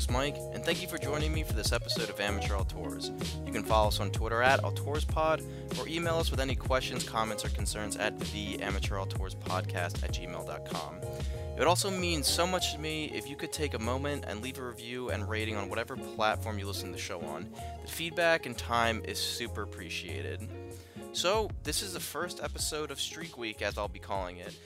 host, Mike, and thank you for joining me for this episode of Amateur Auteurs. You can follow us on Twitter at AuteursPod or email us with any questions, comments, or concerns at the Amateur Auteurs Podcast at gmail.com. It would also mean so much to me if you could take a moment and leave a review and rating on whatever platform you listen to the show on. The feedback and time is super appreciated. So, this is the first episode of Streak Week, as I'll be calling it.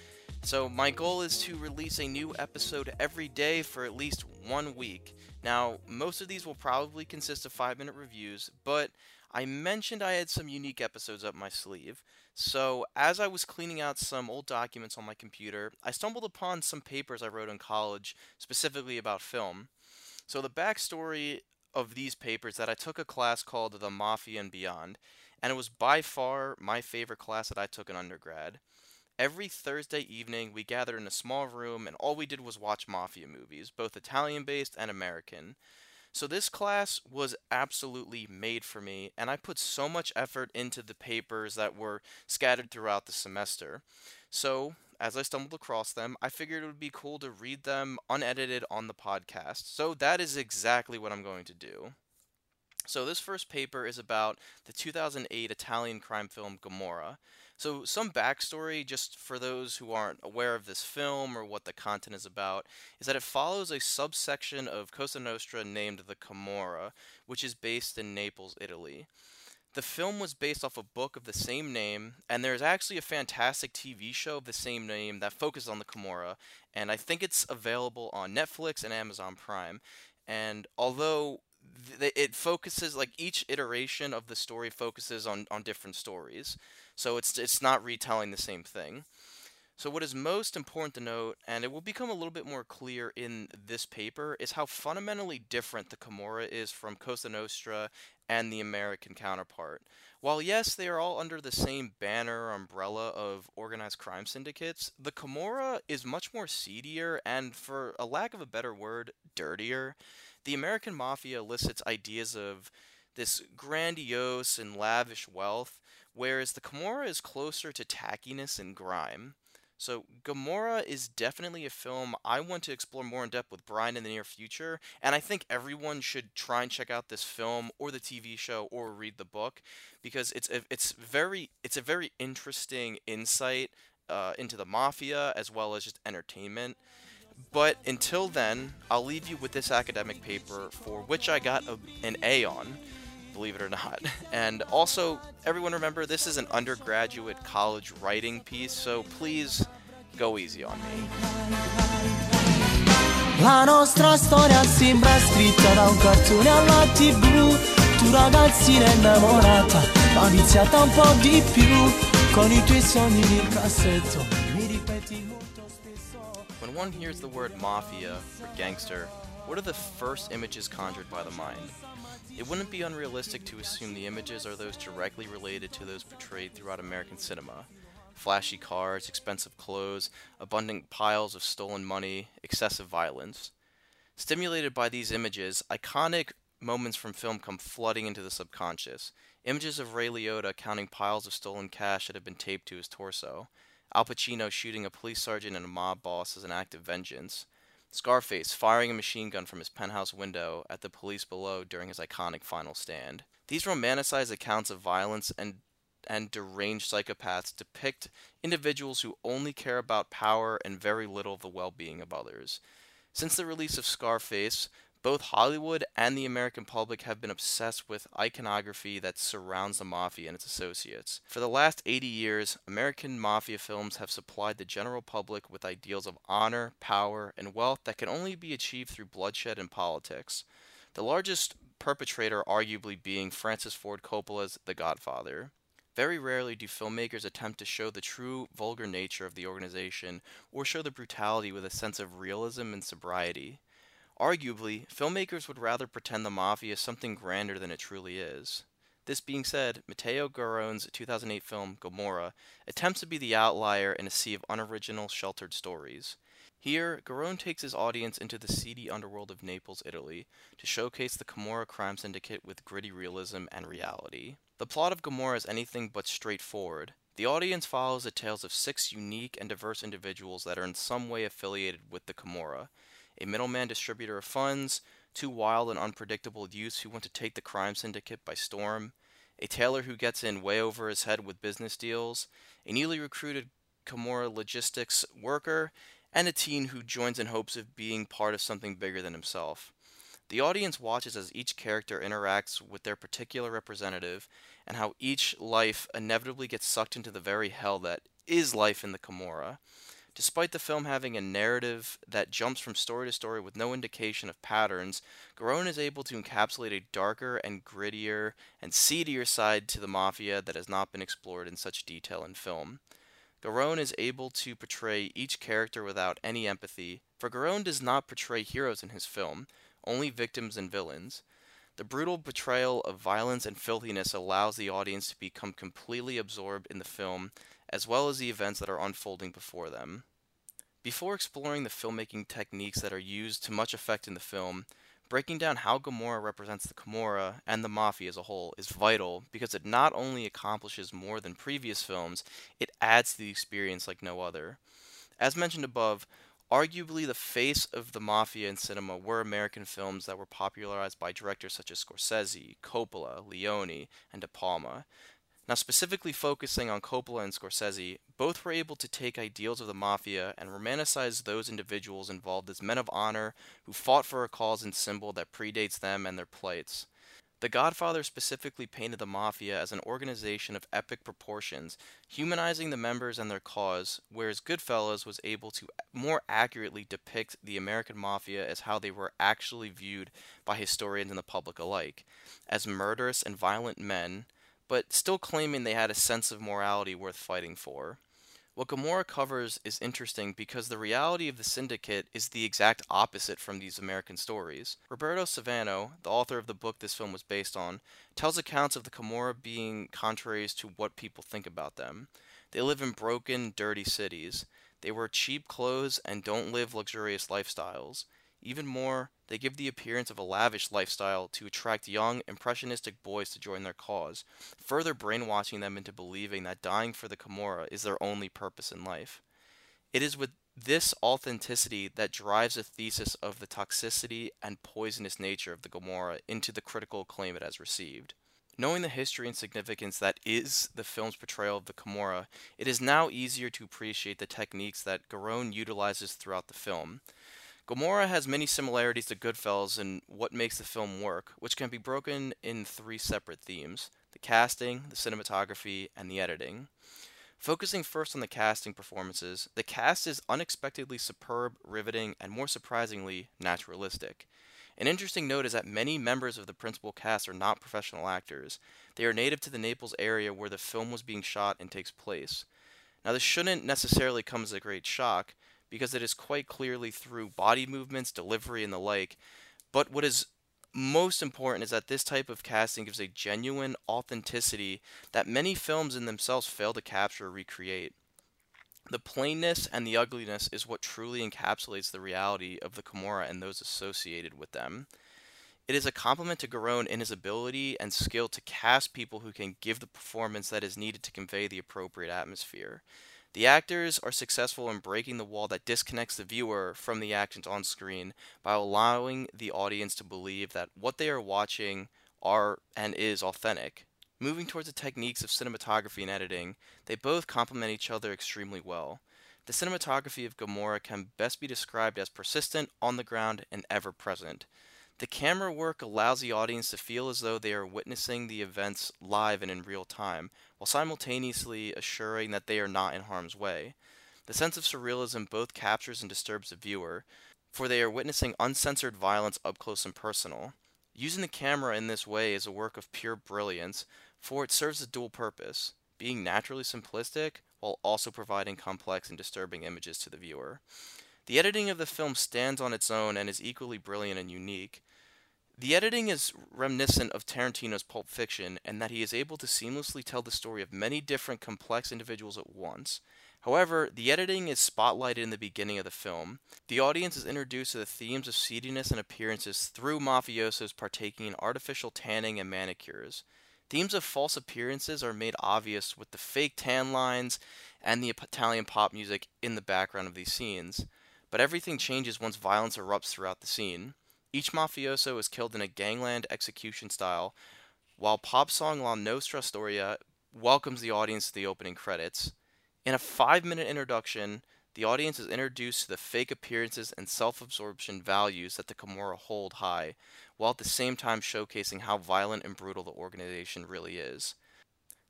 So, my goal is to release a new episode every day for at least one week. Now, most of these will probably consist of 5 minute reviews, but I mentioned I had some unique episodes up my sleeve. So, as I was cleaning out some old documents on my computer, I stumbled upon some papers I wrote in college specifically about film. So, the backstory of these papers that I took a class called The Mafia and Beyond, and it was by far my favorite class that I took in undergrad. Every Thursday evening, we gathered in a small room and all we did was watch mafia movies, both Italian based and American. So, this class was absolutely made for me, and I put so much effort into the papers that were scattered throughout the semester. So, as I stumbled across them, I figured it would be cool to read them unedited on the podcast. So, that is exactly what I'm going to do. So, this first paper is about the 2008 Italian crime film Gomorrah. So, some backstory, just for those who aren't aware of this film or what the content is about, is that it follows a subsection of Cosa Nostra named the Camorra, which is based in Naples, Italy. The film was based off a book of the same name, and there's actually a fantastic TV show of the same name that focuses on the Camorra, and I think it's available on Netflix and Amazon Prime. And although it focuses like each iteration of the story focuses on on different stories so it's it's not retelling the same thing. So what is most important to note and it will become a little bit more clear in this paper is how fundamentally different the Camorra is from Cosa Nostra and the American counterpart. While yes they are all under the same banner or umbrella of organized crime syndicates the Camorra is much more seedier and for a lack of a better word dirtier. The American mafia elicits ideas of this grandiose and lavish wealth, whereas the Camorra is closer to tackiness and grime. So, Gomorrah is definitely a film I want to explore more in depth with Brian in the near future, and I think everyone should try and check out this film or the TV show or read the book because it's a, it's very it's a very interesting insight uh, into the mafia as well as just entertainment. But until then, I'll leave you with this academic paper for which I got a, an A on, believe it or not. And also, everyone remember this is an undergraduate college writing piece, so please go easy on me. La nostra storia sembra scritta da un cartone alla tv Tu ragazzina innamorata, ma iniziata un po' di più Con i tuoi sogni nel cassetto, mi ripeti when one hears the word mafia or gangster, what are the first images conjured by the mind? It wouldn't be unrealistic to assume the images are those directly related to those portrayed throughout American cinema. Flashy cars, expensive clothes, abundant piles of stolen money, excessive violence. Stimulated by these images, iconic moments from film come flooding into the subconscious. Images of Ray Liotta counting piles of stolen cash that have been taped to his torso. Al Pacino shooting a police sergeant and a mob boss as an act of vengeance. Scarface firing a machine gun from his penthouse window at the police below during his iconic final stand. These romanticized accounts of violence and and deranged psychopaths depict individuals who only care about power and very little of the well-being of others. Since the release of Scarface, both Hollywood and the American public have been obsessed with iconography that surrounds the mafia and its associates. For the last 80 years, American mafia films have supplied the general public with ideals of honor, power, and wealth that can only be achieved through bloodshed and politics. The largest perpetrator arguably being Francis Ford Coppola's The Godfather. Very rarely do filmmakers attempt to show the true vulgar nature of the organization or show the brutality with a sense of realism and sobriety. Arguably, filmmakers would rather pretend the mafia is something grander than it truly is. This being said, Matteo Garrone's 2008 film Gomorrah attempts to be the outlier in a sea of unoriginal, sheltered stories. Here, Garonne takes his audience into the seedy underworld of Naples, Italy, to showcase the Camorra crime syndicate with gritty realism and reality. The plot of Gomorrah is anything but straightforward. The audience follows the tales of six unique and diverse individuals that are in some way affiliated with the Camorra, a middleman distributor of funds, two wild and unpredictable youths who want to take the crime syndicate by storm, a tailor who gets in way over his head with business deals, a newly recruited Camorra logistics worker, and a teen who joins in hopes of being part of something bigger than himself. The audience watches as each character interacts with their particular representative and how each life inevitably gets sucked into the very hell that is life in the Camorra. Despite the film having a narrative that jumps from story to story with no indication of patterns, Garrone is able to encapsulate a darker and grittier and seedier side to the mafia that has not been explored in such detail in film. Garrone is able to portray each character without any empathy, for Garrone does not portray heroes in his film, only victims and villains. The brutal portrayal of violence and filthiness allows the audience to become completely absorbed in the film, as well as the events that are unfolding before them. Before exploring the filmmaking techniques that are used to much effect in the film, breaking down how Gomorrah represents the Camorra and the Mafia as a whole is vital because it not only accomplishes more than previous films, it adds to the experience like no other. As mentioned above, Arguably, the face of the mafia in cinema were American films that were popularized by directors such as Scorsese, Coppola, Leone, and De Palma. Now, specifically focusing on Coppola and Scorsese, both were able to take ideals of the mafia and romanticize those individuals involved as men of honor who fought for a cause and symbol that predates them and their plights. The Godfather specifically painted the Mafia as an organization of epic proportions, humanizing the members and their cause, whereas Goodfellas was able to more accurately depict the American Mafia as how they were actually viewed by historians and the public alike, as murderous and violent men, but still claiming they had a sense of morality worth fighting for. What Gomorrah covers is interesting because the reality of the syndicate is the exact opposite from these American stories. Roberto Saviano, the author of the book this film was based on, tells accounts of the Camorra being contraries to what people think about them. They live in broken, dirty cities. They wear cheap clothes and don't live luxurious lifestyles. Even more, they give the appearance of a lavish lifestyle to attract young, impressionistic boys to join their cause, further brainwashing them into believing that dying for the Camorra is their only purpose in life. It is with this authenticity that drives the thesis of the toxicity and poisonous nature of the Gomorrah into the critical acclaim it has received. Knowing the history and significance that is the film's portrayal of the Camorra, it is now easier to appreciate the techniques that Garrone utilizes throughout the film. Gomorrah has many similarities to Goodfellas in what makes the film work, which can be broken in three separate themes the casting, the cinematography, and the editing. Focusing first on the casting performances, the cast is unexpectedly superb, riveting, and more surprisingly, naturalistic. An interesting note is that many members of the principal cast are not professional actors. They are native to the Naples area where the film was being shot and takes place. Now, this shouldn't necessarily come as a great shock, because it is quite clearly through body movements, delivery, and the like. But what is most important is that this type of casting gives a genuine authenticity that many films in themselves fail to capture or recreate. The plainness and the ugliness is what truly encapsulates the reality of the Camorra and those associated with them. It is a compliment to Garrone in his ability and skill to cast people who can give the performance that is needed to convey the appropriate atmosphere. The actors are successful in breaking the wall that disconnects the viewer from the actions on screen by allowing the audience to believe that what they are watching are and is authentic. Moving towards the techniques of cinematography and editing, they both complement each other extremely well. The cinematography of Gomorrah can best be described as persistent, on the ground, and ever present. The camera work allows the audience to feel as though they are witnessing the events live and in real time, while simultaneously assuring that they are not in harm's way. The sense of surrealism both captures and disturbs the viewer, for they are witnessing uncensored violence up close and personal. Using the camera in this way is a work of pure brilliance, for it serves a dual purpose being naturally simplistic while also providing complex and disturbing images to the viewer. The editing of the film stands on its own and is equally brilliant and unique. The editing is reminiscent of Tarantino's Pulp Fiction in that he is able to seamlessly tell the story of many different complex individuals at once. However, the editing is spotlighted in the beginning of the film. The audience is introduced to the themes of seediness and appearances through mafiosos partaking in artificial tanning and manicures. Themes of false appearances are made obvious with the fake tan lines and the Italian pop music in the background of these scenes. But everything changes once violence erupts throughout the scene. Each mafioso is killed in a gangland execution style, while pop song La Nostra Storia welcomes the audience to the opening credits. In a five minute introduction, the audience is introduced to the fake appearances and self absorption values that the Camorra hold high, while at the same time showcasing how violent and brutal the organization really is.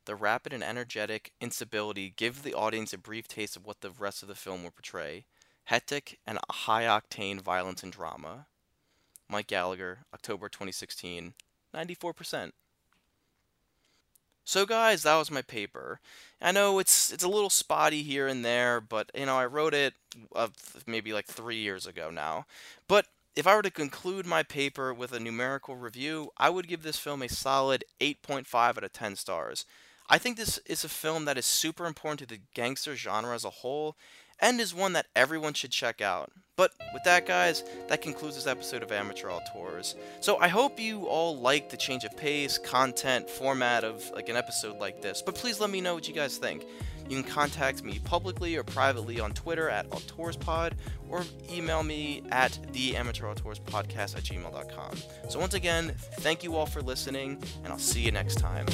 The rapid and energetic instability give the audience a brief taste of what the rest of the film will portray hectic and high octane violence and drama. Mike Gallagher, October 2016, 94%. So guys, that was my paper. I know it's it's a little spotty here and there, but you know I wrote it maybe like three years ago now. But if I were to conclude my paper with a numerical review, I would give this film a solid 8.5 out of 10 stars. I think this is a film that is super important to the gangster genre as a whole and is one that everyone should check out. But with that, guys, that concludes this episode of Amateur Auteurs So I hope you all like the change of pace, content, format of like an episode like this. But please let me know what you guys think. You can contact me publicly or privately on Twitter at AuteursPod or email me at the Amateur Podcast at gmail.com. So once again, thank you all for listening, and I'll see you next time.